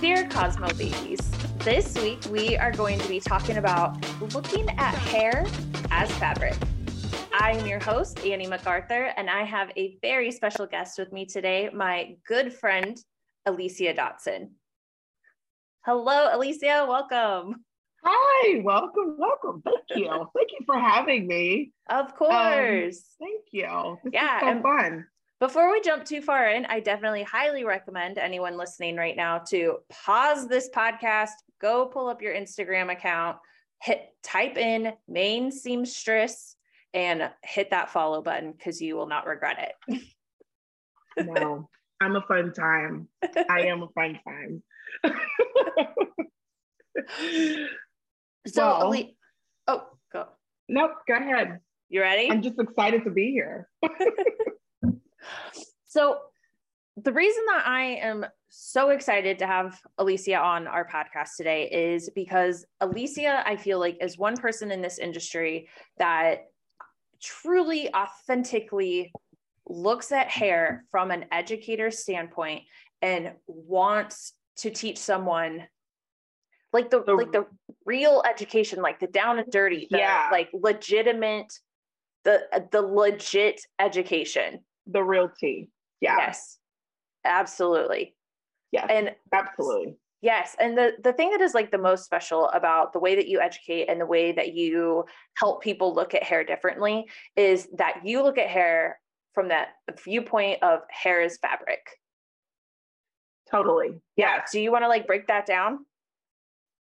Dear Cosmo babies, this week we are going to be talking about looking at hair as fabric. I'm your host, Annie MacArthur, and I have a very special guest with me today, my good friend, Alyssia Dotson. Hello, Alyssia, welcome. Hi, welcome, welcome. Thank you. Thank you for having me. Of course. Um, thank you. This yeah, so fun. Before we jump too far in, I definitely highly recommend anyone listening right now to pause this podcast, go pull up your Instagram account, hit type in main seamstress and hit that follow button because you will not regret it. no, I'm a fun time. I am a fun time. so, well, Ali- oh, go. Nope, go ahead. You ready? I'm just excited to be here. so, the reason that I am so excited to have Alyssia on our podcast today is because Alyssia, I feel like, is one person in this industry that truly, authentically looks at hair from an educator standpoint and wants to teach someone like the, the like the real education like the down and dirty the, yeah. like legitimate the the legit education the real tea. Yeah. Yes. Absolutely. Yeah and absolutely. Yes. And the the thing that is like the most special about the way that you educate and the way that you help people look at hair differently is that you look at hair from that viewpoint of hair is fabric. Totally. Yeah. Do you want to like break that down?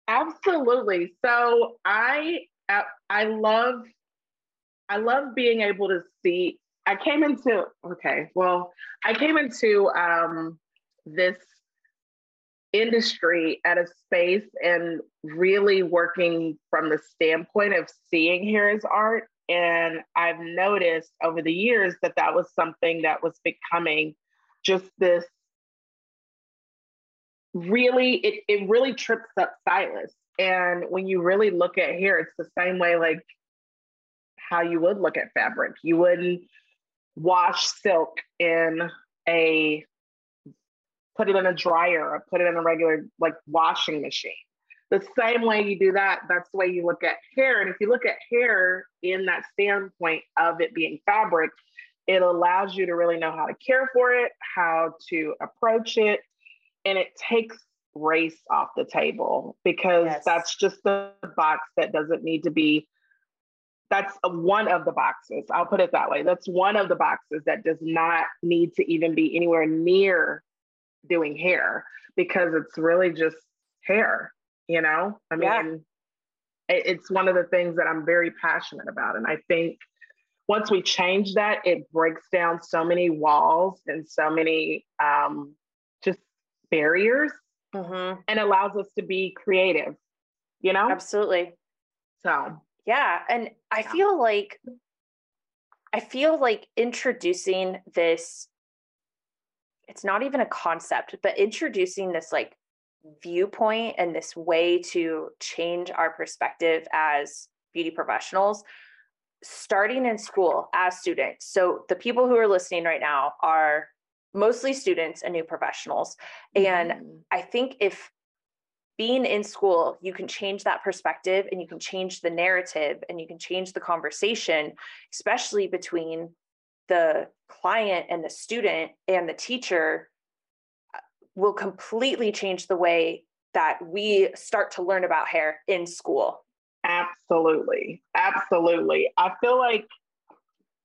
Absolutely. So i i love i love being able to see i came into okay well i came into um this industry at a space and really working from the standpoint of seeing hair as art. And i've noticed over the years that that was something that was becoming just this really it, it really trips up stylists and when you really look at hair it's the same way like how you would look at fabric. You wouldn't wash silk in a put it in a dryer or put it in a regular like washing machine the same way you do that that's the way you look at hair and if you look at hair in that standpoint of it being fabric it allows you to really know how to care for it how to approach it and it takes race off the table because yes. that's just the box that doesn't need to be that's one of the boxes i'll put it that way that's one of the boxes that does not need to even be anywhere near doing hair because it's really just hair you know i mean yeah. it's one of the things that i'm very passionate about and i think once we change that it breaks down so many walls and so many um, just barriers mm-hmm. and allows us to be creative, you know? Absolutely. So, yeah. And I yeah. feel like, I feel like introducing this, it's not even a concept, but introducing this like viewpoint and this way to change our perspective as beauty professionals starting in school as students. So the people who are listening right now are mostly students and new professionals. And mm-hmm. I think if being in school, you can change that perspective and you can change the narrative and you can change the conversation, especially between the client and the student and the teacher, uh, will completely change the way that we start to learn about hair in school. Absolutely. Absolutely. I feel like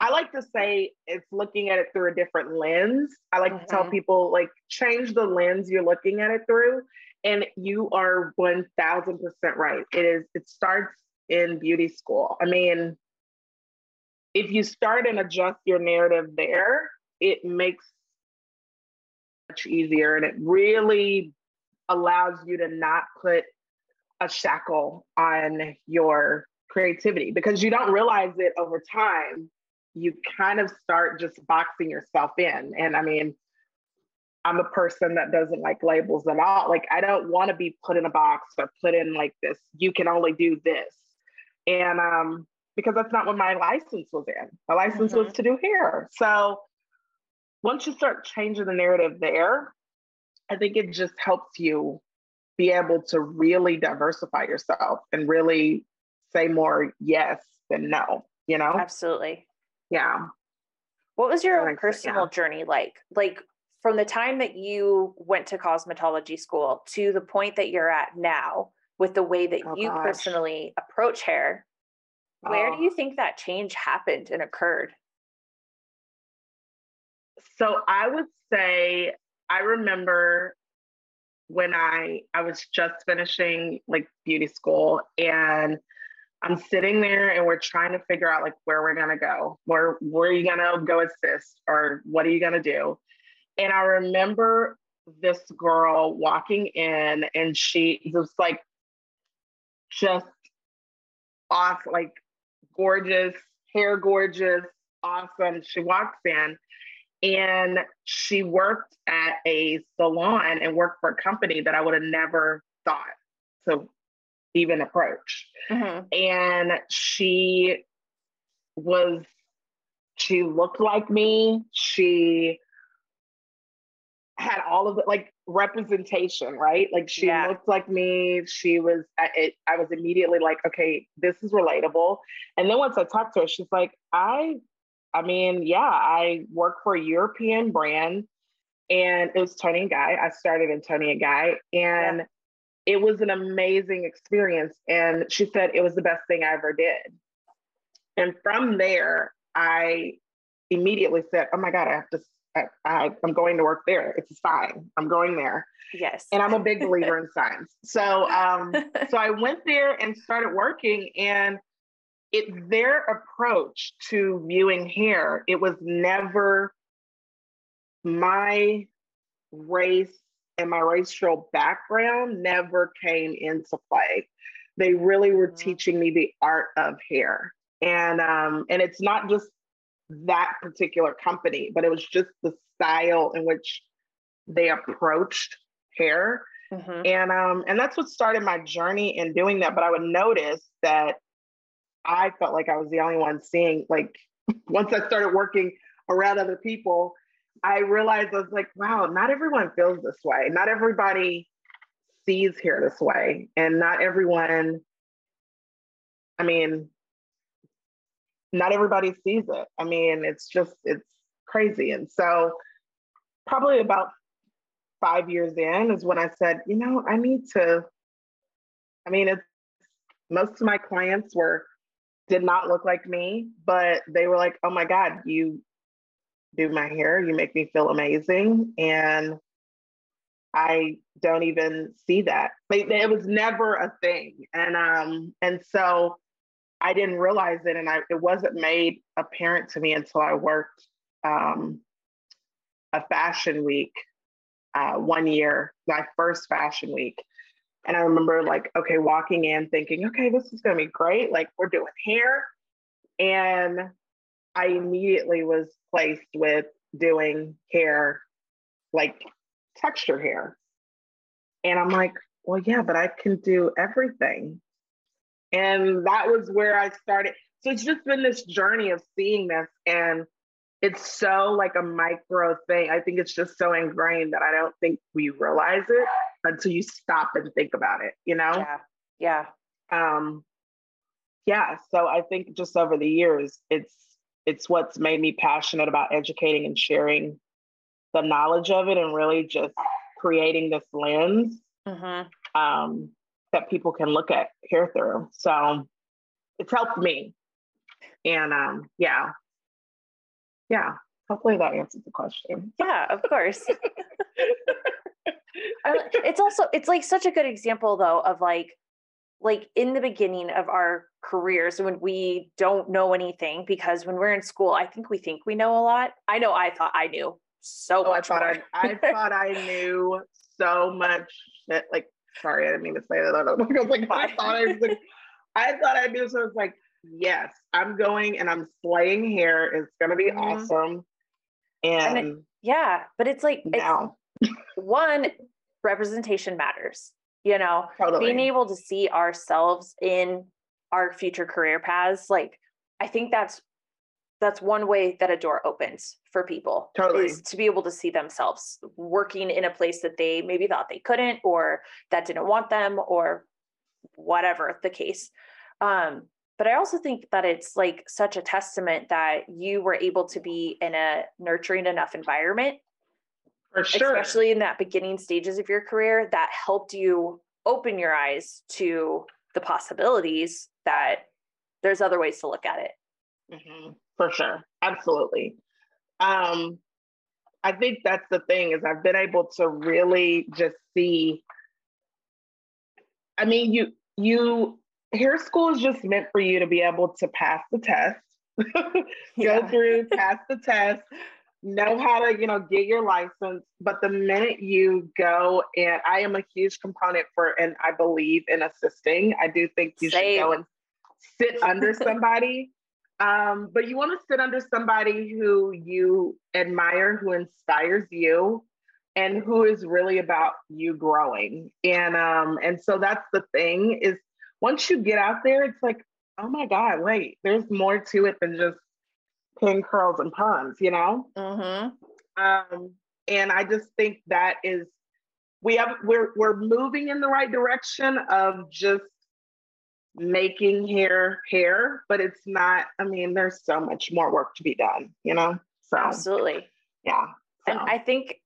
I like to say it's looking at it through a different lens. I like mm-hmm. to tell mm-hmm. people like change the lens you're looking at it through. And you are 1000% right. It is, it starts in beauty school. I mean, if you start and adjust your narrative there, it makes much easier and it really allows you to not put a shackle on your creativity because you don't realize it over time you kind of start just boxing yourself in. And I mean, I'm a person that doesn't like labels at all. Like, I don't want to be put in a box or put in like this, you can only do this. And um, because that's not what my license was in. My license mm-hmm. was to do hair. So once you start changing the narrative there, I think it just helps you be able to really diversify yourself and really say more yes than no, you know? Absolutely. Yeah. What was your personal yeah. journey like? Like from the time that you went to cosmetology school to the point that you're at now with the way that oh, you gosh. personally approach hair, where oh. do you think that change happened and occurred? So I would say I remember when I I was just finishing like beauty school and I'm sitting there and we're trying to figure out like where we're gonna go. Where where are you gonna go assist or what are you gonna do? And I remember this girl walking in and she was like just off, like gorgeous, hair gorgeous, awesome. She walks in and she worked at a salon and worked for a company that I would have never thought to even approach. Mm-hmm. And she was, she looked like me. She had all of it, like representation, right? Like she yeah. looked like me. She was, it, I was immediately like, okay, this is relatable. And then once I talked to her, she's like, I, I mean, yeah, I work for a European brand and it was Toni and Guy. I started in Toni and Guy and yeah. it was an amazing experience. And she said it was the best thing I ever did. And from there, I immediately said, oh my God, I have to I, am going to work there. It's a sign. I'm going there. Yes. And I'm a big believer in signs. So, um, so I went there and started working, and it their approach to viewing hair. It was never my race and my racial background never came into play. They really were mm-hmm. teaching me the art of hair, and um, and it's not just that particular company, but it was just the style in which they approached hair. Mm-hmm. And um, and that's what started my journey in doing that. But I would notice that I felt like I was the only one seeing, like once I started working around other people, I realized I was like, wow, not everyone feels this way. Not everybody sees hair this way. And not everyone, I mean, not everybody sees it. I mean, it's just, it's crazy. And so, probably about five years in is when I said, you know, I need to. I mean, it's most of my clients were did not look like me, but they were like, oh my God, you do my hair, you make me feel amazing. And I don't even see that. It was never a thing. And um, and so I didn't realize it, and I it wasn't made apparent to me until I worked um, a fashion week uh, one year, my first fashion week, and I remember like okay, walking in thinking, okay, this is gonna be great. Like we're doing hair, and I immediately was placed with doing hair, like texture hair, and I'm like, well, yeah, but I can do everything. And that was where I started. So it's just been this journey of seeing this. And it's so like a micro thing. I think it's just so ingrained that I don't think we realize it until you stop and think about it, you know? Yeah. Yeah. Um, yeah. So I think just over the years, it's it's what's made me passionate about educating and sharing the knowledge of it and really just creating this lens mm-hmm. um, that people can look at here through. So it's helped me. And um, yeah. Yeah. Hopefully that answers the question. Yeah, of course. it's also it's like such a good example though of like like in the beginning of our careers when we don't know anything because when we're in school i think we think we know a lot i know i thought i knew so oh, i thought I, I thought i knew so much that like Sorry, I didn't mean to say that. I was like, I thought I was like, I thought I knew. So it's like, yes, I'm going and I'm slaying hair. It's gonna be mm-hmm. awesome. And, and it, yeah, but it's like now. It's, one representation matters. You know, totally. being able to see ourselves in our future career paths, like I think that's that's one way that a door opens for people totally. is to be able to see themselves working in a place that they maybe thought they couldn't or that didn't want them or whatever the case um, but i also think that it's like such a testament that you were able to be in a nurturing enough environment for sure. especially in that beginning stages of your career that helped you open your eyes to the possibilities that there's other ways to look at it mm-hmm. For sure absolutely um, i think that's the thing is i've been able to really just see i mean you you hair school is just meant for you to be able to pass the test go yeah. through pass the test know how to, you know, get your license. But the minute you go and I am a huge component for, and I believe in assisting. I do think you Same. should go and sit under somebody. Um, but you want to sit under somebody who you admire, who inspires you, and who is really about you growing. And um, and so that's the thing is once you get out there, it's like, oh my God, wait, there's more to it than just pin curls and puns, you know? Mm-hmm. Um, and I just think that is we have we're we're moving in the right direction of just making hair hair, but it's not, I mean, there's so much more work to be done, you know? So absolutely. Yeah. So. And I think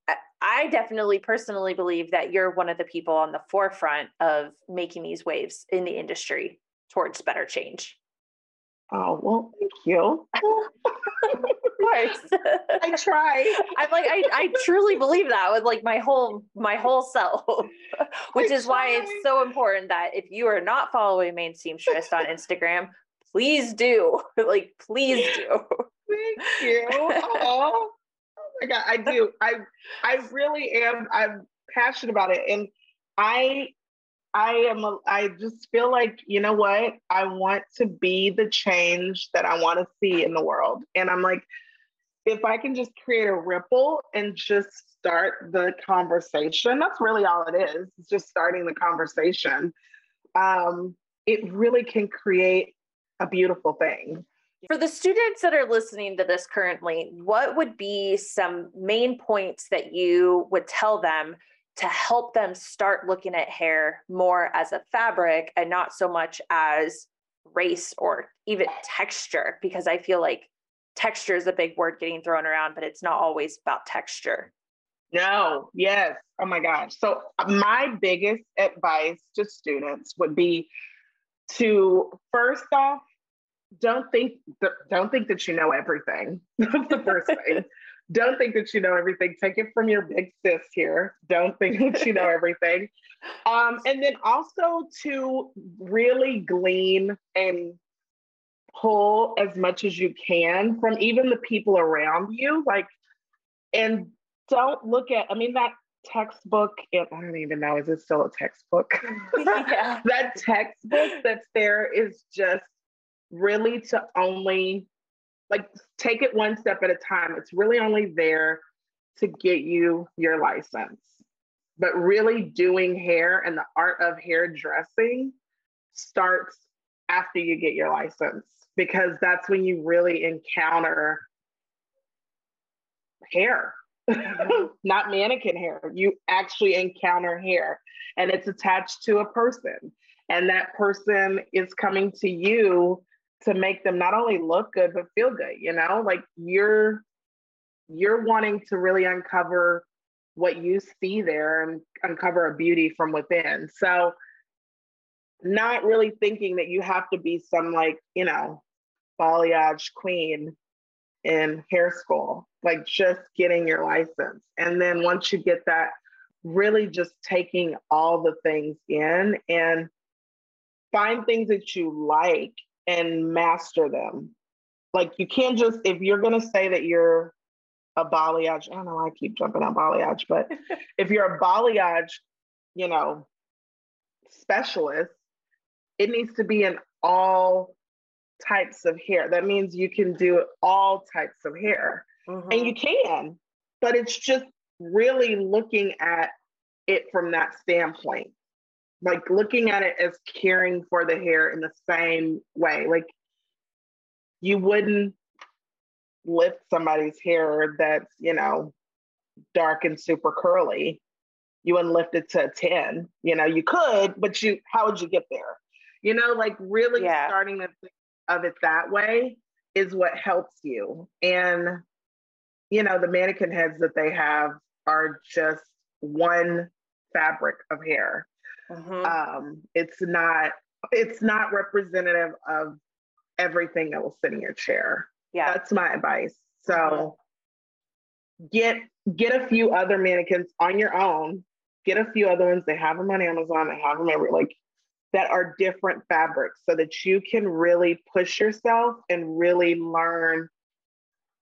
I definitely personally believe that you're one of the people on the forefront of making these waves in the industry towards better change. Oh, well, thank you. of course. I try. I'm like, I, I truly believe that with like my whole my whole self. Which I is try. why it's so important that if you are not following Main Seamstress on Instagram, please do. like, please do. Thank you. Oh, oh my god, I do. I I really am. I'm passionate about it. And I I am, a, I just feel like, you know what? I want to be the change that I want to see in the world. And I'm like, if I can just create a ripple and just start the conversation, that's really all it is. It's just starting the conversation. Um, it really can create a beautiful thing. For the students that are listening to this currently, what would be some main points that you would tell them to help them start looking at hair more as a fabric and not so much as race or even texture because i feel like texture is a big word getting thrown around but it's not always about texture. No yes. Oh my gosh. So uh, my biggest advice to students would be to first off don't think don't think that you know everything. That's the first thing don't think that you know everything. Take it from your big sis here. Don't think that you know everything. Um, and then also to really glean and pull as much as you can from even the people around you. Like, and don't look at, I mean, that textbook, I don't even know, is it still a textbook? Yeah. that textbook that's there is just really to only like take it one step at a time. It's really only there to get you your license. But really doing hair and the art of hairdressing starts after you get your license because that's when you really encounter hair, mm-hmm. not mannequin hair. You actually encounter hair and it's attached to a person. And that person is coming to you to make them not only look good but feel good you know? Like you're you're wanting to really uncover what you see there and uncover a beauty from within. So not really thinking that you have to be some like you know balayage queen in hair school like just getting your license. And then once you get that really just taking all the things in and find things that you like and master them. Like you can't just if you're gonna say that you're a balayage, I don't know, I keep jumping on balayage, but if you're a balayage, you know, specialist, it needs to be in all types of hair. That means you can do all types of hair. Mm-hmm. And you can, but it's just really looking at it from that standpoint like looking at it as caring for the hair in the same way. Like you wouldn't lift somebody's hair that's, you know, dark and super curly. You wouldn't lift it to a 10. You know, you could, but you how would you get there? You know, like really yeah. starting to think of it that way is what helps you. And, you know, the mannequin heads that they have are just one fabric of hair. Mm-hmm. Um, it's not it's not representative of everything that will sit in your chair. Yeah. That's my advice. So mm-hmm. get get a few other mannequins on your own. Get a few other ones. They have them on Amazon. They have them every like that are different fabrics so that you can really push yourself and really learn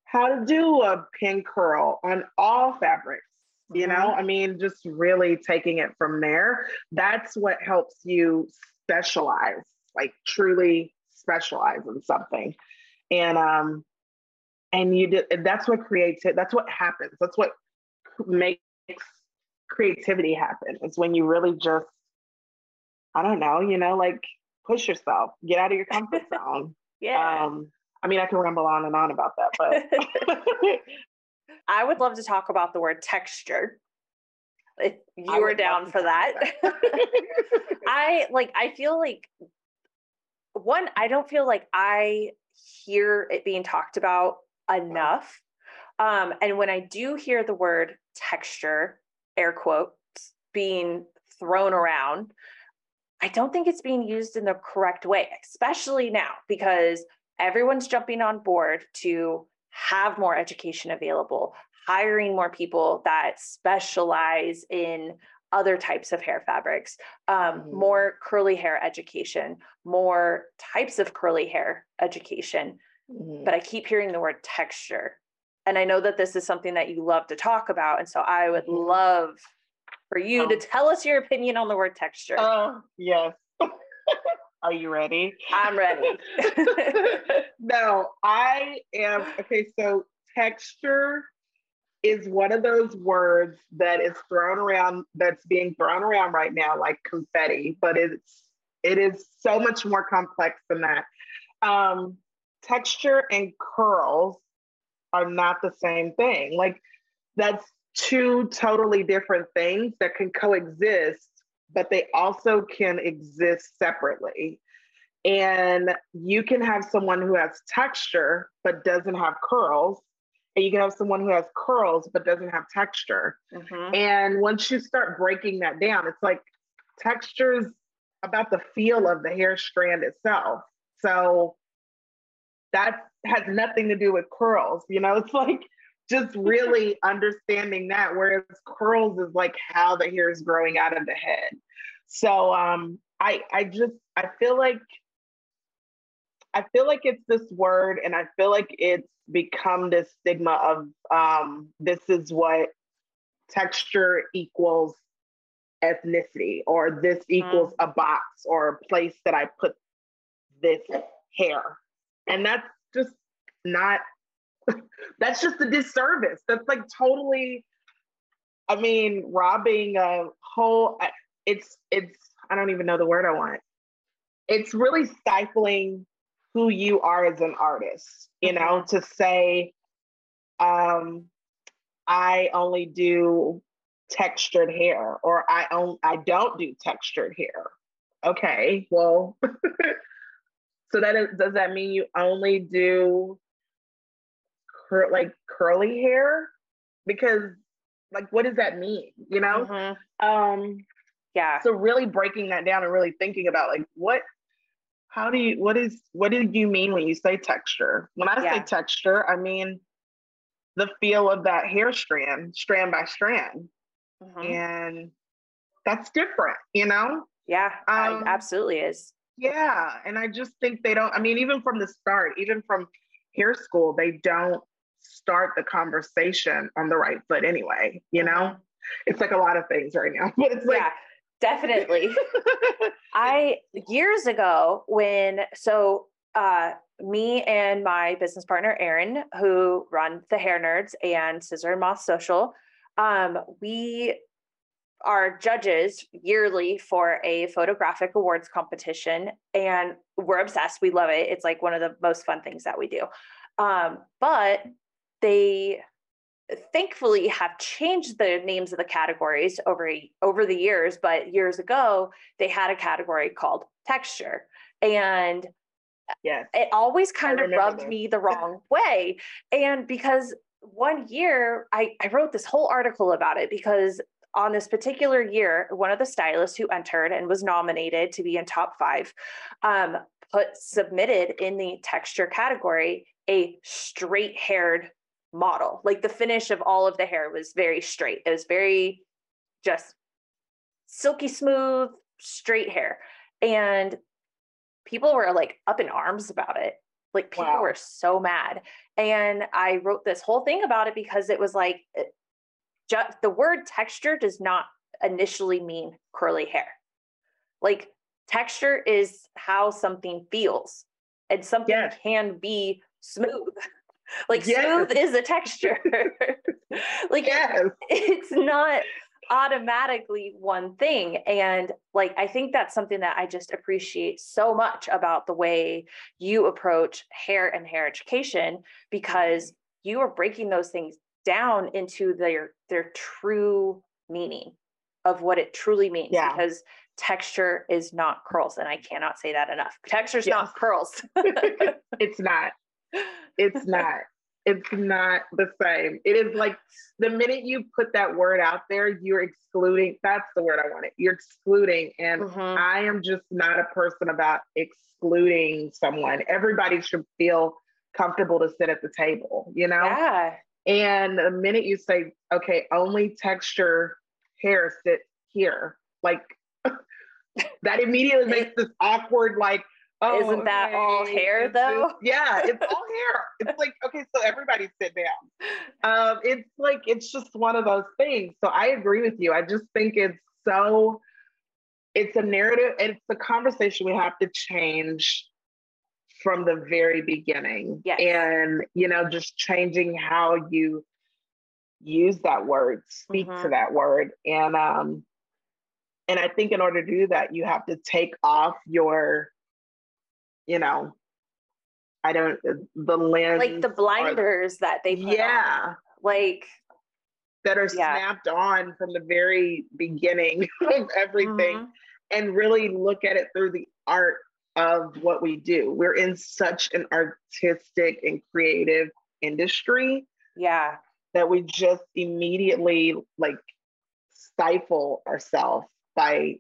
how to do a pin curl on all fabrics. You know, mm-hmm. I mean, just really taking it from there. That's what helps you specialize, like truly specialize in something. And um, and you did that's what creates it, that's what happens. That's what makes creativity happen. Is when you really just I don't know, you know, like push yourself, get out of your comfort zone. yeah. Um, I mean, I can ramble on and on about that, but I would love to talk about the word texture. If you were down for that. that. I like, I feel like one, I don't feel like I hear it being talked about enough. Um, and when I do hear the word texture, air quotes, being thrown around, I don't think it's being used in the correct way, especially now because everyone's jumping on board to have more education available, hiring more people that specialize in other types of hair fabrics, um, mm-hmm. more curly hair education, more types of curly hair education. Mm-hmm. But I keep hearing the word texture. And I know that this is something that you love to talk about. And so I would mm-hmm. love for you oh. to tell us your opinion on the word texture. Oh, yes. Are you ready? I'm ready. no, I am. Okay, so texture is one of those words that is thrown around, that's being thrown around right now like confetti, but it's it is so much more complex than that. Um, texture and curls are not the same thing. Like that's two totally different things that can coexist, but they also can exist separately. And you can have someone who has texture but doesn't have curls. And you can have someone who has curls but doesn't have texture. Mm-hmm. And once you start breaking that down, it's like textures about the feel of the hair strand itself. So that has nothing to do with curls. You know, it's like just really understanding that. Whereas curls is like how the hair is growing out of the head. So um, I I just I feel like I feel like it's this word, and I feel like it's become this stigma of um, this is what texture equals ethnicity, or this equals mm. a box or a place that I put this hair, and that's just not that's just a disservice. That's like totally, I mean, robbing a whole, it's, it's, I don't even know the word I want. It's really stifling who you are as an artist, you know, to say, um, I only do textured hair or I own I don't do textured hair. Okay, well, so that is, does that mean you only do cur- like curly hair because like what does that mean you know mm-hmm. um yeah so really breaking that down and really thinking about like what how do you what is what do you mean when you say texture when i yeah. say texture i mean the feel of that hair strand strand by strand mm-hmm. and that's different you know yeah um, absolutely is yeah and i just think they don't i mean even from the start even from hair school they don't start the conversation on the right foot anyway, you know? It's like a lot of things right now, but it's like yeah, definitely. I years ago when so uh me and my business partner Erin, who run the Hair Nerds and Scissor and Moth Social, um, we are judges yearly for a photographic awards competition, and we're obsessed. We love it. It's like one of the most fun things that we do. Um, but they thankfully have changed the names of the categories over over the years but years ago they had a category called texture. And yes. it always kind of rubbed this. me the wrong way. And because one year I, I wrote this whole article about it because on this particular year one of the stylists who entered and was nominated to be in top five um, put submitted in the texture category a straight haired model. Like the finish of all of the hair was very straight. It was very just silky smooth, straight hair. And people were like up in arms about it. Like people wow. were so mad. And I wrote this whole thing about it because it was like just the word texture does not initially mean curly hair. Like texture is how something feels and something yes. can be smooth like yes. smooth is a texture like yes. it's not automatically one thing and like i think that's something that i just appreciate so much about the way you approach hair and hair education because you are breaking those things down into their their true meaning of what it truly means yeah. because texture is not curls and i cannot say that enough texture's yes. not curls it's not it's not. It's not the same. It is like the minute you put that word out there, you're excluding. That's the word I wanted. You're excluding. And mm-hmm. I am just not a person about excluding someone. Everybody should feel comfortable to sit at the table, you know? Yeah. And the minute you say, okay, only texture hair sit here, like that immediately makes this awkward, like, Oh, Isn't that okay. all hair though? yeah, it's all hair. It's like, okay, so everybody sit down. Um, it's like, it's just one of those things. So I agree with you. I just think it's so, it's a narrative, it's a conversation we have to change from the very beginning. Yes. And, you know, just changing how you use that word, speak mm-hmm. to that word. And um, and I think in order to do that, you have to take off your you know, I don't the lens like the blinders that they yeah on. like that are yeah. snapped on from the very beginning of everything mm-hmm. and really look at it through the art of what we do. We're in such an artistic and creative industry. Yeah. That we just immediately like stifle ourselves by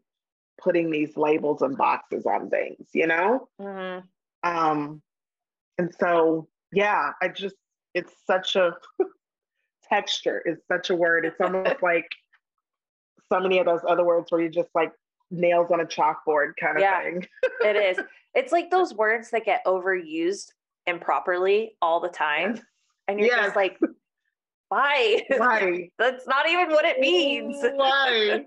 putting these labels and boxes on things, you know? Mm-hmm. Um, and so, yeah, I just, it's such a texture, is such a word. It's almost like so many of those other words where you just like nails on a chalkboard kind of yeah, thing. it is. It's like those words that get overused improperly all the time. And you're yes. just like, why? Why? That's not even what it means. Why?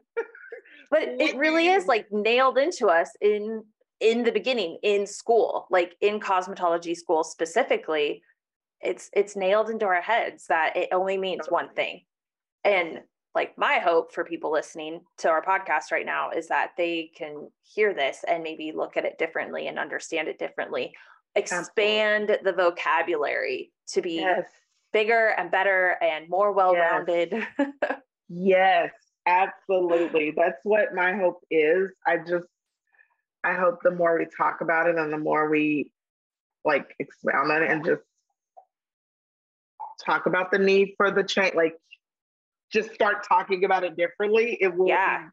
But it really is mm-hmm. like nailed into us in in the beginning in school like in cosmetology school specifically it's it's nailed into our heads that it only means one thing and like my hope for people listening to our podcast right now is that they can hear this and maybe look at it differently and understand it differently expand Absolutely. the vocabulary to be yes. bigger and better and more well-rounded yes. yes Absolutely. That's what my hope is. I just, I hope the more we talk about it and the more we like expound on it and just talk about the need for the change, like just start talking about it differently, it will yeah.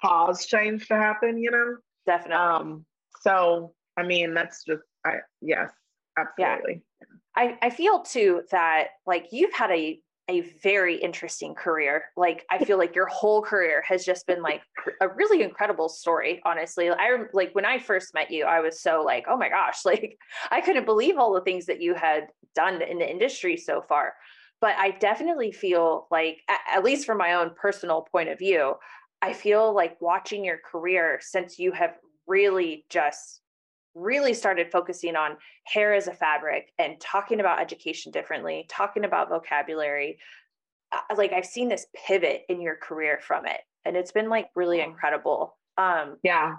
cause change to happen, you know? Definitely. Um, so, I mean, that's just, I, yes, absolutely. Yeah. I, I feel too that like you've had a a very interesting career. Like I feel like your whole career has just been like a really incredible story, honestly. I like when I first met you, I was so like, "Oh my gosh, like I couldn't believe all the things that you had done in the industry so far." But I definitely feel like at least from my own personal point of view, I feel like watching your career since you have really just really started focusing on hair as a fabric and talking about education differently, talking about vocabulary. Uh, like I've seen this pivot in your career from it, and it's been like really incredible. Um, yeah.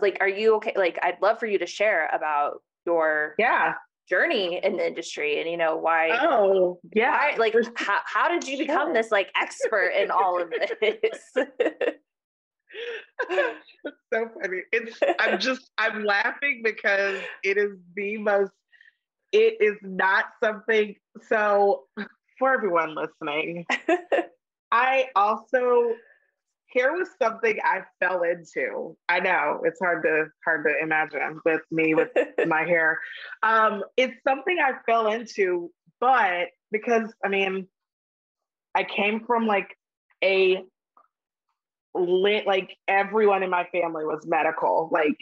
Like, are you okay? Like, I'd love for you to share about your yeah journey in the industry and you know why oh yeah why, like how, how did you become sure. this like expert in all of this so funny it's i'm just i'm laughing because it is the most it is not something so for everyone listening i also hair was something I fell into. I know it's hard to hard to imagine with me with my hair. Um, it's something I fell into, but because I mean, I came from like a lit like everyone in my family was medical, like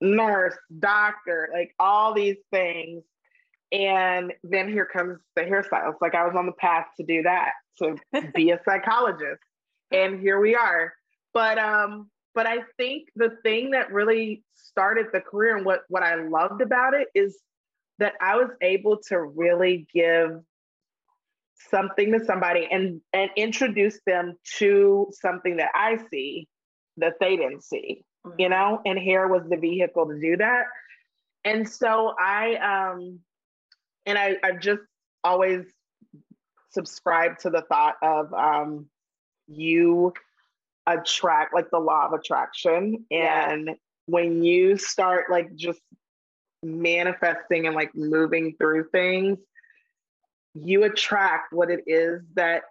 nurse, doctor, like all these things. And then here comes the hairstylist. Like I was on the path to do that, to be a psychologist and here we are. But um, but I think the thing that really started the career and what what I loved about it is that I was able to really give something to somebody and and introduce them to something that I see that they didn't see, mm-hmm. you know, and hair was the vehicle to do that. And so I um and I I've just always subscribed to the thought of um you attract like the law of attraction and yeah. when you start like just manifesting and like moving through things you attract what it is that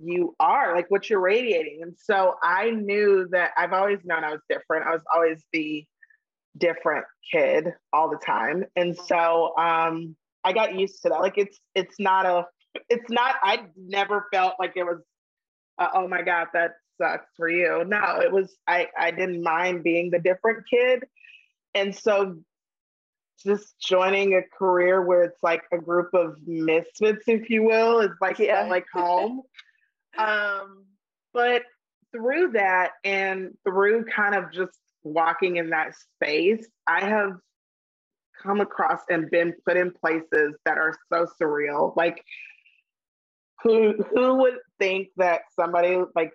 you are like what you're radiating. And so i knew that i've always known i was different. I was always the different kid all the time. And so um i got used to that. Like it's it's not a it's not i never felt like it was uh, oh my god that sucks for you. No it was i i didn't mind being the different kid. And so just joining a career where it's like a group of misfits if you will is like yeah. like home um but through that and through kind of just walking in that space i have come across and been put in places that are so surreal like who who would think that somebody like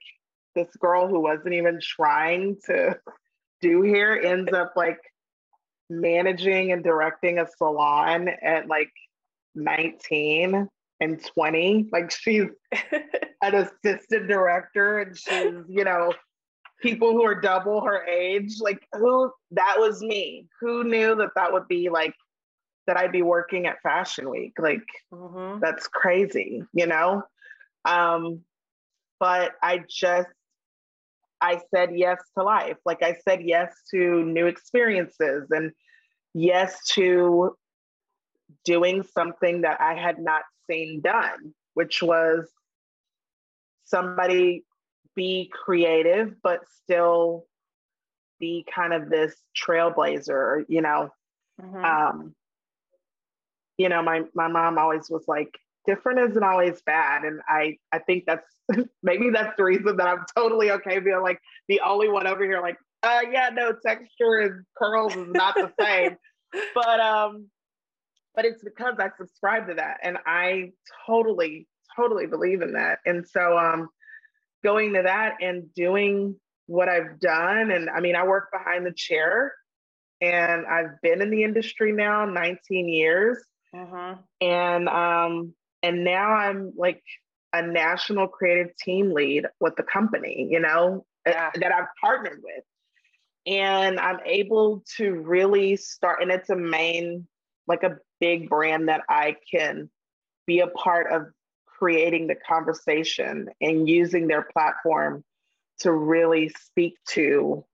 this girl who wasn't even trying to do here ends up like managing and directing a salon at like 19 and 20 like she's an assistant director and she's you know people who are double her age like who that was me who knew that that would be like that I'd be working at Fashion Week. Like mm-hmm. that's crazy, you know? Um, but I just I said yes to life. Like I said yes to new experiences and yes to doing something that I had not seen done, which was somebody be creative, but still be kind of this trailblazer, you know. Mm-hmm. Um, you know, my my mom always was like, different isn't always bad. And I I think that's maybe that's the reason that I'm totally okay being like the only one over here, like, uh yeah, no, texture and curls is not the same. but um, but it's because I subscribe to that and I totally, totally believe in that. And so um going to that and doing what I've done, and I mean, I work behind the chair and I've been in the industry now 19 years. Uh-huh. And um, and now I'm like a national creative team lead with the company, you know, yeah. that I've partnered with. And I'm able to really start, and it's a main, like a big brand that I can be a part of creating the conversation and using their platform to really speak to,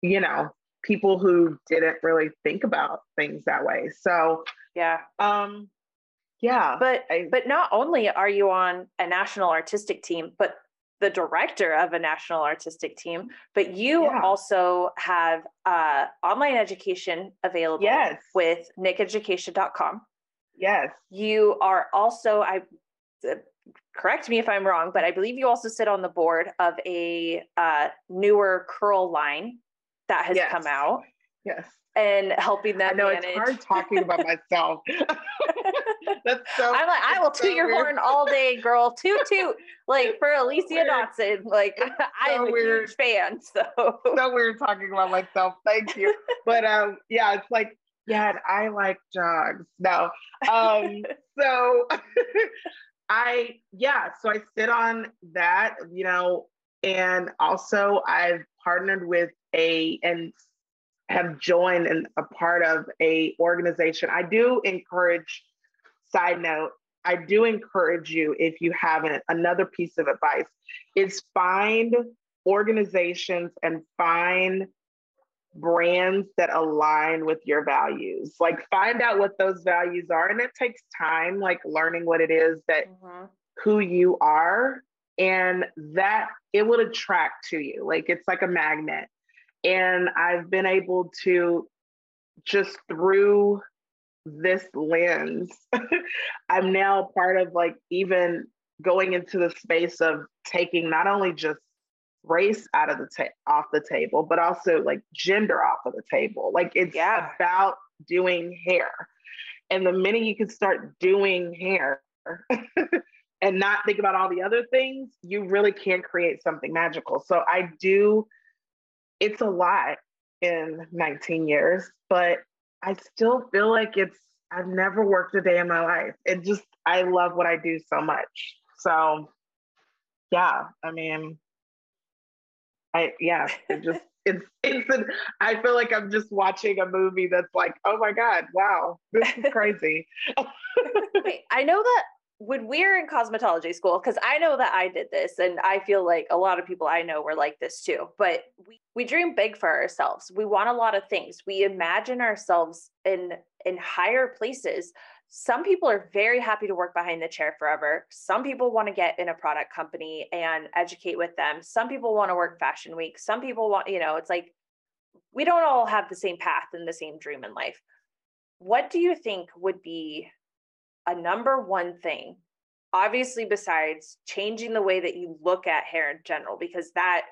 you know, people who didn't really think about things that way. So yeah. Um yeah. But I, but not only are you on a national artistic team, but the director of a national artistic team, but you yeah. also have uh, online education available yes. with nickeducation.com. Yes. You are also, I uh, correct me if I'm wrong, but I believe you also sit on the board of a uh, newer curl line that has yes. come out. Yes. And helping them. I know manage. it's hard talking about myself. That's so. I'm like, I will toot so your weird. horn all day, girl. Toot toot, like for Alyssia weird. Dotson. Like I am a weird. huge fan. So so weird talking about myself. Thank you. But um, yeah, it's like Yeah, I like dogs. No. Um, so I yeah, so I sit on that, you know, and also I've partnered with a and have joined and a part of a organization. I do encourage side note, I do encourage you if you haven't another piece of advice is find organizations and find brands that align with your values. Like find out what those values are. And it takes time, like learning what it is that mm-hmm. who you are. And that it will attract to you. Like it's like a magnet. And I've been able to just through this lens, I'm now part of like even going into the space of taking not only just race out of the ta- off the table, but also like gender off of the table. Like it's yeah. about doing hair. And the minute you can start doing hair and not think about all the other things, you really can create something magical. So I do, it's a lot in 19 years, but I still feel like it's, I've never worked a day in my life. It just, I love what I do so much. So yeah, I mean, I yeah, it just it's it's an, I feel like I'm just watching a movie that's like, oh my God, wow, this is crazy. Wait, I know that when we're in cosmetology school, because I know that I did this and I feel like a lot of people I know were like this too, but we, we dream big for ourselves. We want a lot of things. We imagine ourselves in in higher places some people are very happy to work behind the chair forever. Some people want to get in a product company and educate with them. Some people want to work fashion week. Some people want, you know, it's like we don't all have the same path and the same dream in life. What do you think would be a number one thing? Obviously, besides changing the way that you look at hair in general, because that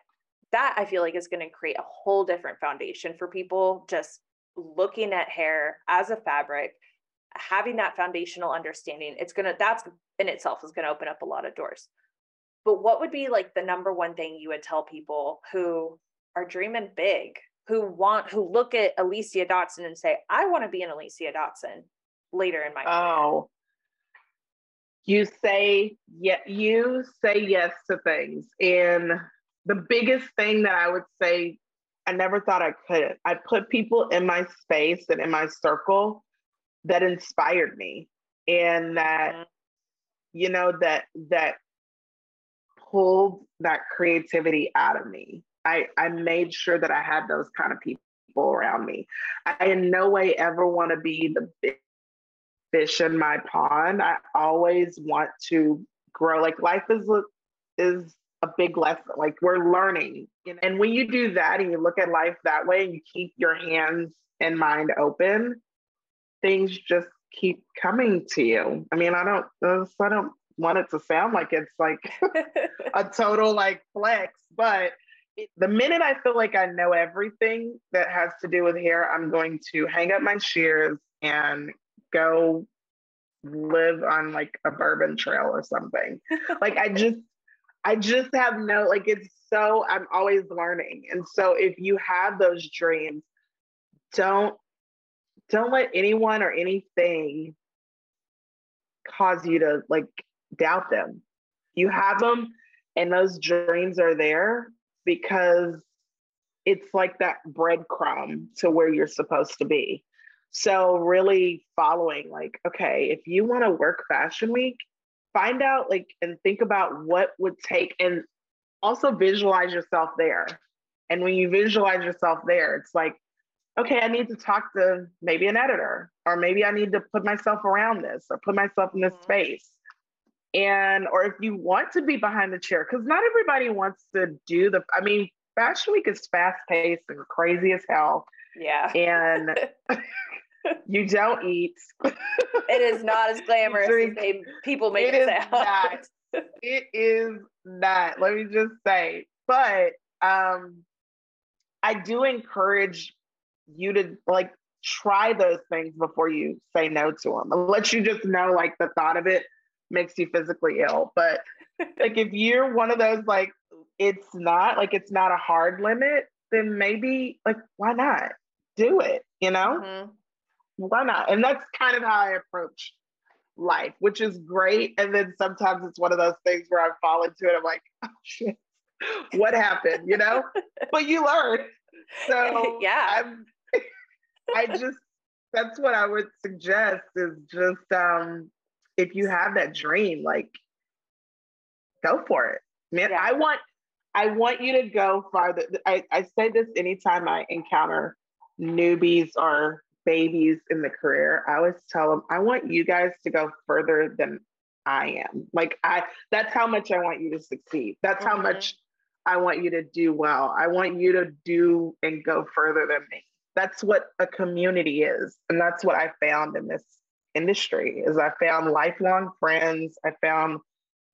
that I feel like is going to create a whole different foundation for people just looking at hair as a fabric having that foundational understanding it's going to that's in itself is going to open up a lot of doors but what would be like the number one thing you would tell people who are dreaming big who want who look at Alyssia Dotson and say i want to be an Alyssia Dotson later in my oh you say yeah you say yes to things. And the biggest thing that i would say i never thought i could. I put people in my space and in my circle that inspired me. And that mm-hmm. you know that that pulled that creativity out of me. I i made sure that i had those kind of people around me. I in no way ever want to be the big fish in my pond i always want to grow like life is is a big lesson like we're learning and when you do that and you look at life that way and you keep your hands and mind open things just keep coming to you. I mean, I don't, I don't want it to sound like it's like a total like flex, but the minute I feel like I know everything that has to do with hair, I'm going to hang up my shears and go live on like a bourbon trail or something. like I just, I just have no, like it's so, I'm always learning. And so if you have those dreams, don't don't let anyone or anything cause you to like doubt them. You have them and those dreams are there because it's like that breadcrumb to where you're supposed to be. So really following like, okay, if you want to work fashion week, find out like and think about what would take and also visualize yourself there. And when you visualize yourself there, it's like, okay, I need to talk to maybe an editor, or maybe I need to put myself around this or put myself in this mm-hmm. space. And, or if you want to be behind the chair, because not everybody wants to do the, I mean, Fashion Week is fast paced and crazy as hell. Yeah. And you don't eat. it is not as glamorous as they, people make it, it sound. Not. It is not. Let me just say. But um, I do encourage you to like try those things before you say no to them. I'll let you just know like the thought of it makes you physically ill. But like if you're one of those like it's not like it's not a hard limit, then maybe like why not do it? You know? Mm-hmm. why not? And that's kind of how I approach life, which is great. And then sometimes it's one of those things where I fall into it. I'm like, oh shit, what happened? You know? but you learn. So yeah, I'm I just that's what I would suggest is just um if you have that dream, like go for it. Man, yeah. I want I want you to go farther. I, I say this anytime I encounter newbies or babies in the career. I always tell them, I want you guys to go further than I am. Like I that's how much I want you to succeed. That's mm-hmm. how much I want you to do well. I want you to do and go further than me. That's what a community is. And that's what I found in this industry is I found lifelong friends. I found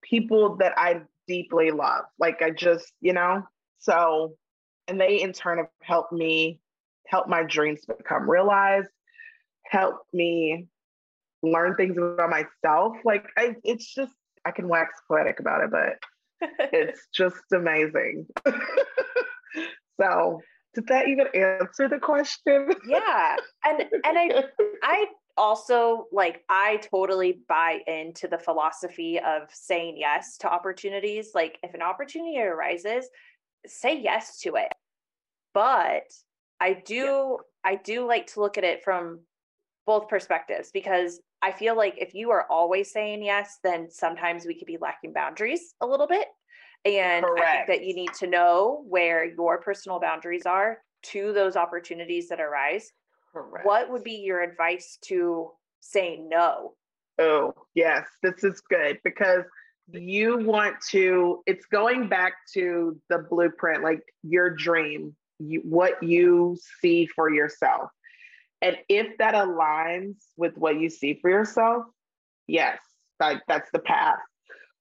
people that I deeply love. Like I just, you know, so and they in turn have helped me help my dreams become realized, help me learn things about myself. Like I it's just I can wax poetic about it, but it's just amazing. so did that even answer the question? yeah. And and I I also like I totally buy into the philosophy of saying yes to opportunities. Like if an opportunity arises, say yes to it. But I do yeah. I do like to look at it from both perspectives because I feel like if you are always saying yes, then sometimes we could be lacking boundaries a little bit. And Correct. I think that you need to know where your personal boundaries are to those opportunities that arise. Correct. What would be your advice to saying no? Oh, yes, this is good because you want to, it's going back to the blueprint, like your dream, you, what you see for yourself. And if that aligns with what you see for yourself, yes, like that's the path.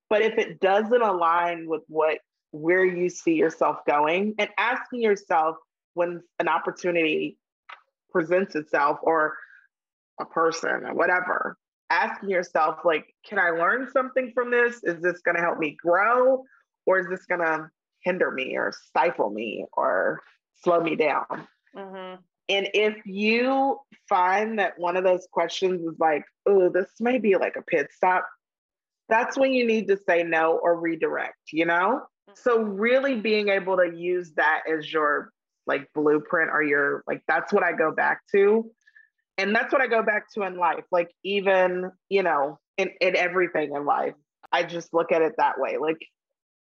But if it doesn't align with what where you see yourself going and asking yourself when an opportunity presents itself or a person or whatever, asking yourself like, can I learn something from this? Is this going to help me grow or is this going to hinder me or stifle me or slow me down? Mm-hmm. And if you find that one of those questions is like, oh, this may be like a pit stop, that's when you need to say no or redirect, you know? Mm-hmm. So really being able to use that as your like blueprint or your like that's what I go back to. And that's what I go back to in life. Like even, you know, in, in everything in life. I just look at it that way. Like,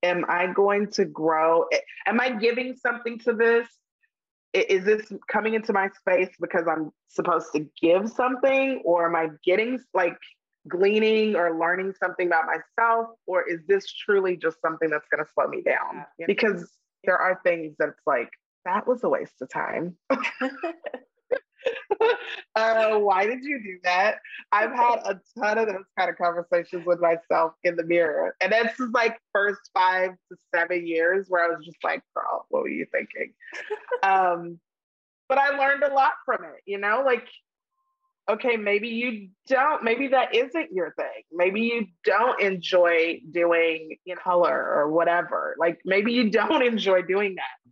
am I going to grow? Am I giving something to this? Is this coming into my space because I'm supposed to give something, or am I getting like gleaning or learning something about myself? Or is this truly just something that's going to slow me down? Because there are things that's like that was a waste of time uh, why did you do that i've had a ton of those kind of conversations with myself in the mirror and this is like first five to seven years where i was just like girl what were you thinking um, but i learned a lot from it you know like okay, maybe you don't, maybe that isn't your thing. Maybe you don't enjoy doing you know, color or whatever. Like maybe you don't enjoy doing that.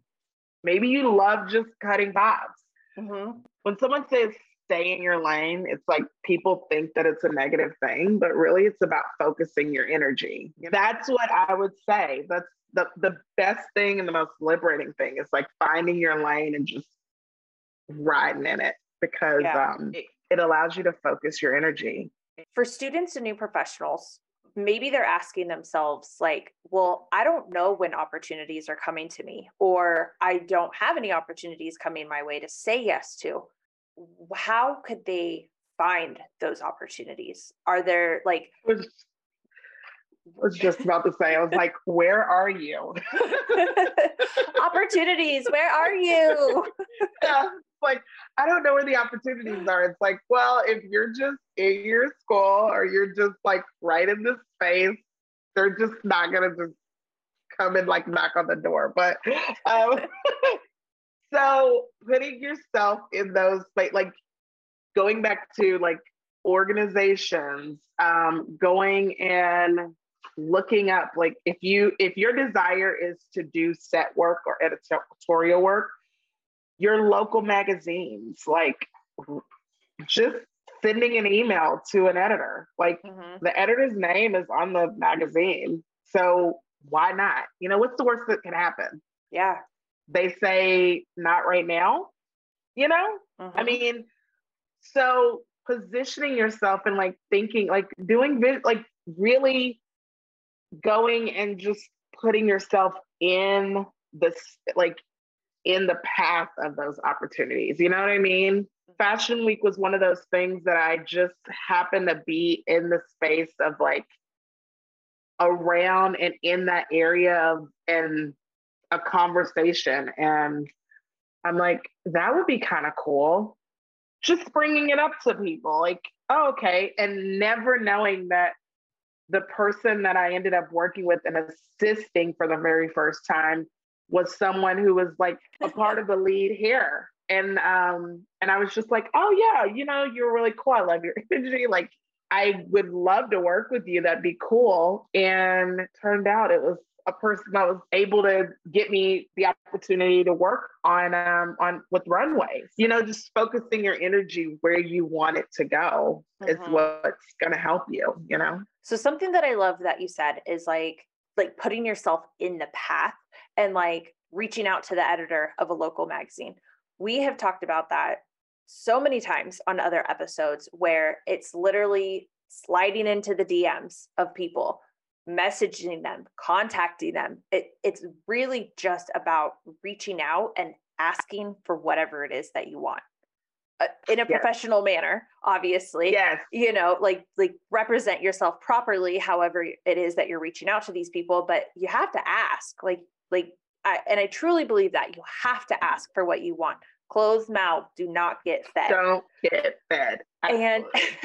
Maybe you love just cutting bobs. Mm-hmm. When someone says stay in your lane, it's like people think that it's a negative thing, but really it's about focusing your energy. That's what I would say. That's the, the best thing and the most liberating thing is like finding your lane and just riding in it because yeah. um, it, it allows you to focus your energy. For students and new professionals, maybe they're asking themselves, like, well, I don't know when opportunities are coming to me, or I don't have any opportunities coming my way to say yes to. How could they find those opportunities? Are there like, I was, I was just about to say, I was like, where are you? opportunities, where are you? yeah, like, I don't know where the opportunities are. It's like, well, if you're just in your school or you're just like right in this space, they're just not gonna just come and like knock on the door. But um, so putting yourself in those like, like going back to like organizations, um, going and looking up like if you if your desire is to do set work or editorial work your local magazines, like just sending an email to an editor. Like mm-hmm. the editor's name is on the magazine. So why not? You know, what's the worst that can happen? Yeah. They say not right now, you know? Mm-hmm. I mean, so positioning yourself and like thinking, like doing like really going and just putting yourself in this like in the path of those opportunities. You know what I mean? Mm-hmm. Fashion Week was one of those things that I just happened to be in the space of like around and in that area of and a conversation. And I'm like, that would be kind of cool. Just bringing it up to people, like, oh, okay. And never knowing that the person that I ended up working with and assisting for the very first time was someone who was like a part of the lead here. And um, and I was just like, oh yeah, you know, you're really cool. I love your energy. Like I would love to work with you. That'd be cool. And turned out it was a person that was able to get me the opportunity to work on um on with runways. You know, just focusing your energy where you want it to go mm-hmm. is what's gonna help you, you know. So something that I love that you said is like like putting yourself in the path and like reaching out to the editor of a local magazine. We have talked about that so many times on other episodes where it's literally sliding into the DMs of people, messaging them, contacting them. It, it's really just about reaching out and asking for whatever it is that you want. Uh, in a yes. professional manner obviously. Yes. You know like like represent yourself properly however it is that you're reaching out to these people but you have to ask like like I, and i truly believe that you have to ask for what you want. Closed mouth do not get fed. Don't get fed. And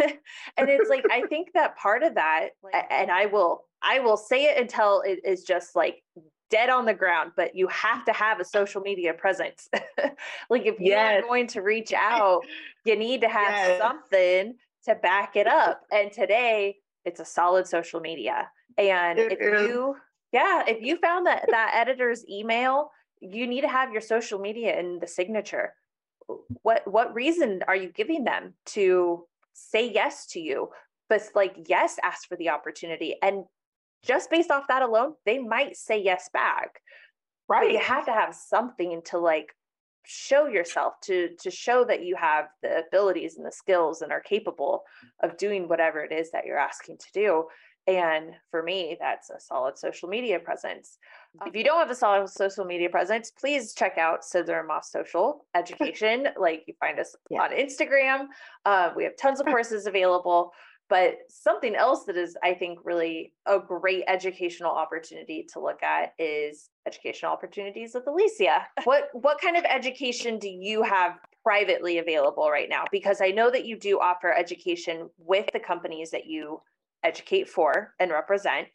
and it's like i think that part of that and i will i will say it until it is just like dead on the ground, but you have to have a social media presence. like if you're yes. going to reach out, you need to have yes. something to back it up. And today it's a solid social media. And it if is. you yeah, if you found that that editor's email, you need to have your social media in the signature. What what reason are you giving them to say yes to you? But like yes, ask for the opportunity and just based off that alone, they might say yes back. Right. But you have to have something to like show yourself to to show that you have the abilities and the skills and are capable of doing whatever it is that you're asking to do. And for me, that's a solid social media presence. If you don't have a solid social media presence, please check out Scissor and Moth Social Education. like you find us yeah. on Instagram. Uh, we have tons of courses available. But something else that is, I think, really a great educational opportunity to look at is educational opportunities with Alyssia. What what kind of education do you have privately available right now? Because I know that you do offer education with the companies that you educate for and represent.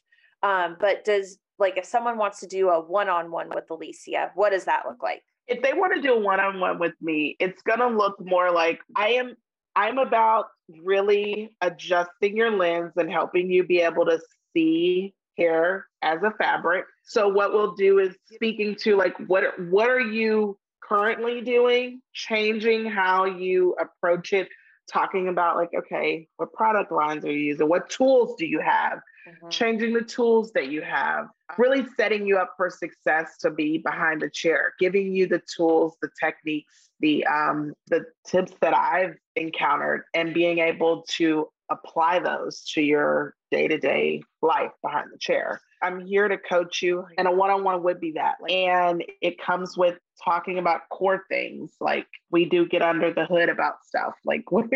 Um, but does like if someone wants to do a one-on-one with Alyssia, what does that look like? If they want to do a one-on-one with me, it's gonna look more like I am I'm about really adjusting your lens and helping you be able to see hair as a fabric. So what we'll do is speaking to like what what are you currently doing, changing how you approach it, talking about like okay, what product lines are you using, what tools do you have, mm-hmm. changing the tools that you have, really setting you up for success to be behind the chair, giving you the tools, the techniques, the um, the tips that I've encountered, and being able to apply those to your day to day life behind the chair. I'm here to coach you, and a one on one would be that. And it comes with talking about core things. Like we do get under the hood about stuff. Like what,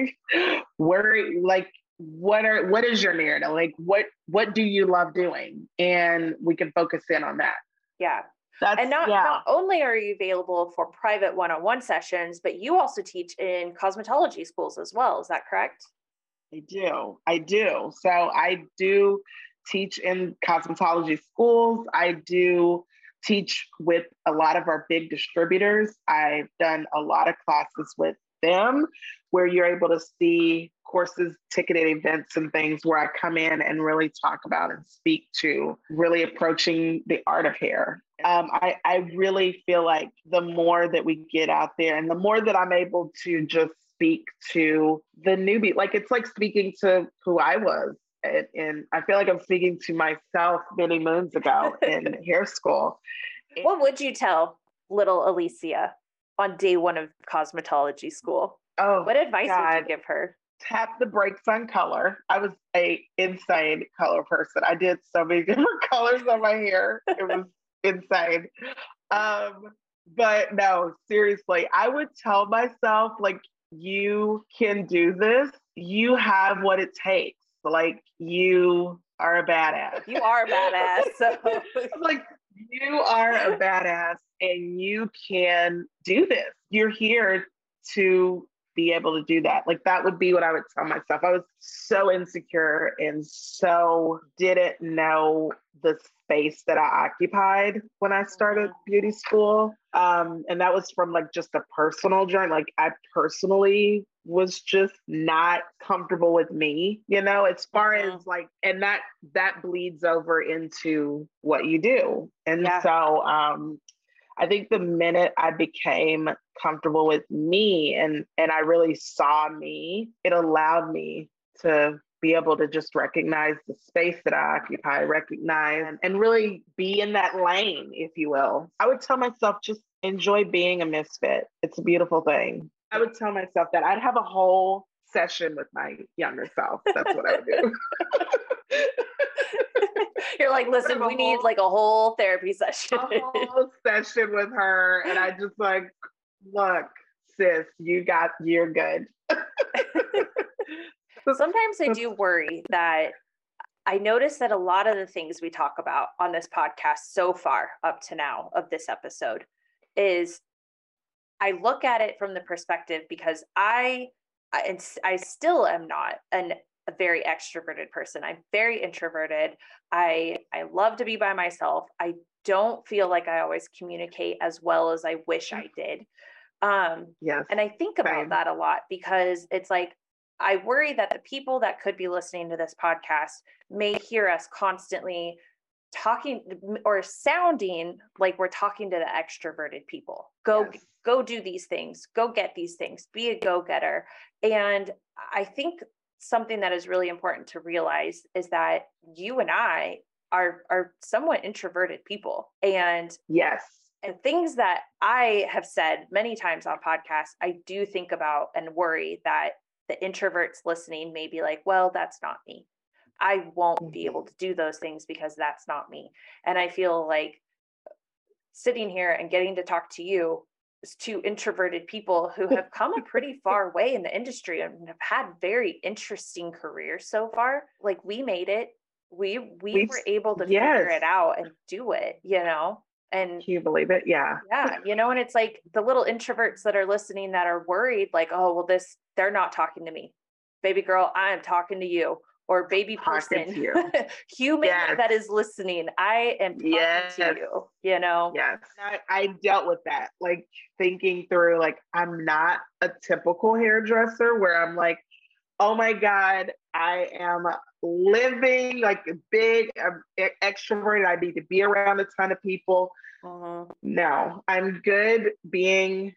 where, like what are what is your narrative? Like what what do you love doing? And we can focus in on that. Yeah. That's, and not, yeah. not only are you available for private one-on-one sessions, but you also teach in cosmetology schools as well. Is that correct? I do. I do. So I do teach in cosmetology schools. I do teach with a lot of our big distributors. I've done a lot of classes with them where you're able to see courses, ticketed events, and things where I come in and really talk about and speak to really approaching the art of hair. Um, I, I really feel like the more that we get out there and the more that I'm able to just speak to the newbie. Like it's like speaking to who I was. And, and I feel like I'm speaking to myself many moons ago in hair school. What would you tell little Alyssia on day one of cosmetology school? Oh, what advice God. would you give her? Tap the brakes on color. I was a insane color person. I did so many different colors on my hair. It was insane. Um, but no, seriously, I would tell myself like you can do this. You have what it takes. Like you are a badass. You are a badass. So like you are a badass and you can do this. You're here to be able to do that. Like that would be what I would tell myself. I was so insecure and so didn't know the space that I occupied when I started Mhm. beauty school. Um, and that was from like just a personal journey. Like I personally was just not comfortable with me, you know, as far as like, and that that bleeds over into what you do. And Yeah. so um I think the minute I became comfortable with me and and I really saw me, it allowed me to be able to just recognize the space that I occupy, recognize and, and really be in that lane, if you will. I would tell myself just enjoy being a misfit. It's a beautiful thing. I would tell myself that I'd have a whole session with my younger self. That's what I would do. you're like, listen, we need like a whole therapy session. a whole session with her and I just like, look, sis, you got you're good. Sometimes I do worry that I notice that a lot of the things we talk about on this podcast so far up to now of this episode is I look at it from the perspective because I I, I still am not an a very extroverted person. I'm very introverted. I I love to be by myself. I don't feel like I always communicate as well as I wish I did. Um, Yes. and I think about that a lot because it's like, I worry that the people that could be listening to this podcast may hear us constantly talking or sounding like we're talking to the extroverted people. Go, Yes. Go do these things, go get these things, be a go getter. And I think something that is really important to realize is that you and I are, are somewhat introverted people. And yes. and things that I have said many times on podcasts, I do think about and worry that the introverts listening may be like, well, that's not me. I won't be Mhm. able to do those things because that's not me. And I feel like sitting here and getting to talk to you two introverted people who have come a pretty far way in the industry and have had very interesting careers so far. Like we made it. We we We've- were able to figure it out and do it, you know? And Can you believe it? Yeah. yeah, you know, and it's like the little introverts that are listening that are worried, like, oh, well, this, they're not talking to me. Baby girl, I am talking to you. Or baby person, human Yes. that is listening. I am talking Yes. to you, you know? Yes. I, I dealt with that, like thinking through, like, I'm not a typical hairdresser where I'm like, oh my God, I am living like a big um, e- extroverted. I need to be around a ton of people. Mhm. No, I'm good being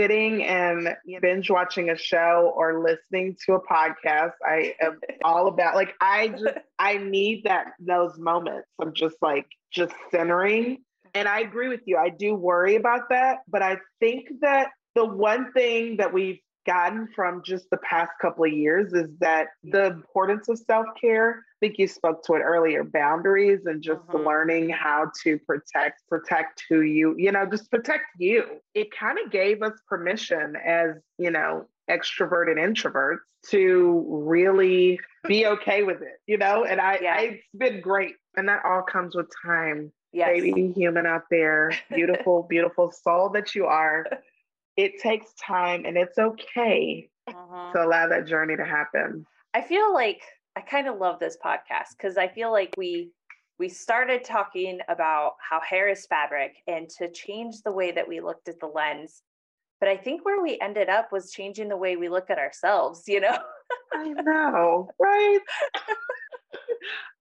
sitting and binge watching a show or listening to a podcast. I am all about like I just I need that those moments of just like just centering. And I agree with you. I do worry about that, but I think that the one thing that we've gotten from just the past couple of years is that the importance of self-care i think you spoke to it earlier boundaries and just Mhm. learning how to protect protect who you you know just protect you it kind of gave us permission as you know extroverted introverts to really be okay with it you know and i, Yeah. I it's been great and that all comes with time Yes. baby human out there beautiful beautiful soul that you are it takes time and it's okay Mhm. to allow that journey to happen. I feel like I kind of love this podcast because I feel like we we started talking about how hair is fabric and to change the way that we looked at the lens. But I think where we ended up was changing the way we look at ourselves, you know? I know, right?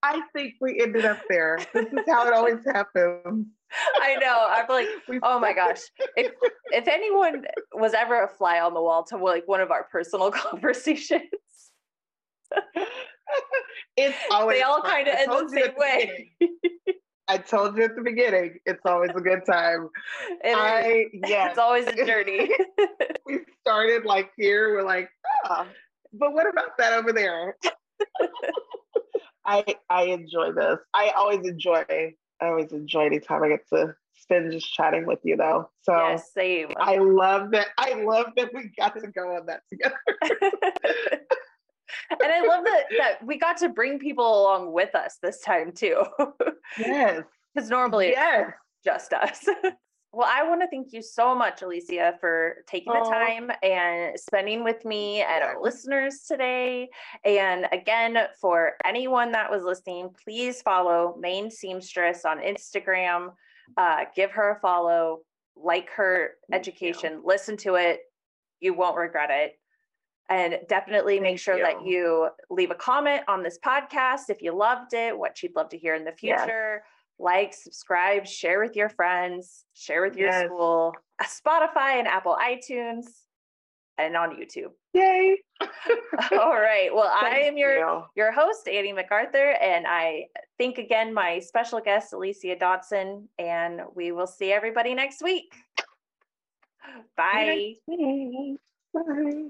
I think we ended up there. This is how it always happens. I know. I'm like, oh my gosh. If if anyone was ever a fly on the wall to like one of our personal conversations, it's always they all kind of end the same way. I told you at the beginning, it's always a good time. It I yes. It's always a journey. we started like here, we're like, ah, but what about that over there? I I enjoy this. I always enjoy. I always enjoy anytime I get to spend just chatting with you, though. So yes, same. I love that. I love that we got to go on that together. and I love that that we got to bring people along with us this time too. yes. Because normally yes. just us. Well, I want to thank you so much, Alyssia, for taking the time and spending with me and our listeners today. And again, for anyone that was listening, please follow Mane Seamstress on Instagram. Uh, give her a follow, like her education, listen to it. You won't regret it. And definitely make sure you. that you leave a comment on this podcast if you loved it, what you'd love to hear in the future. Yes like, subscribe, share with your friends, share with your yes. school, uh, Spotify and Apple iTunes, and on YouTube. Yay! All right. Well, I am your you. your host, Annie MacArthur, and I thank again my special guest, Alyssia Dotson, and we will see everybody next week. Bye. Bye.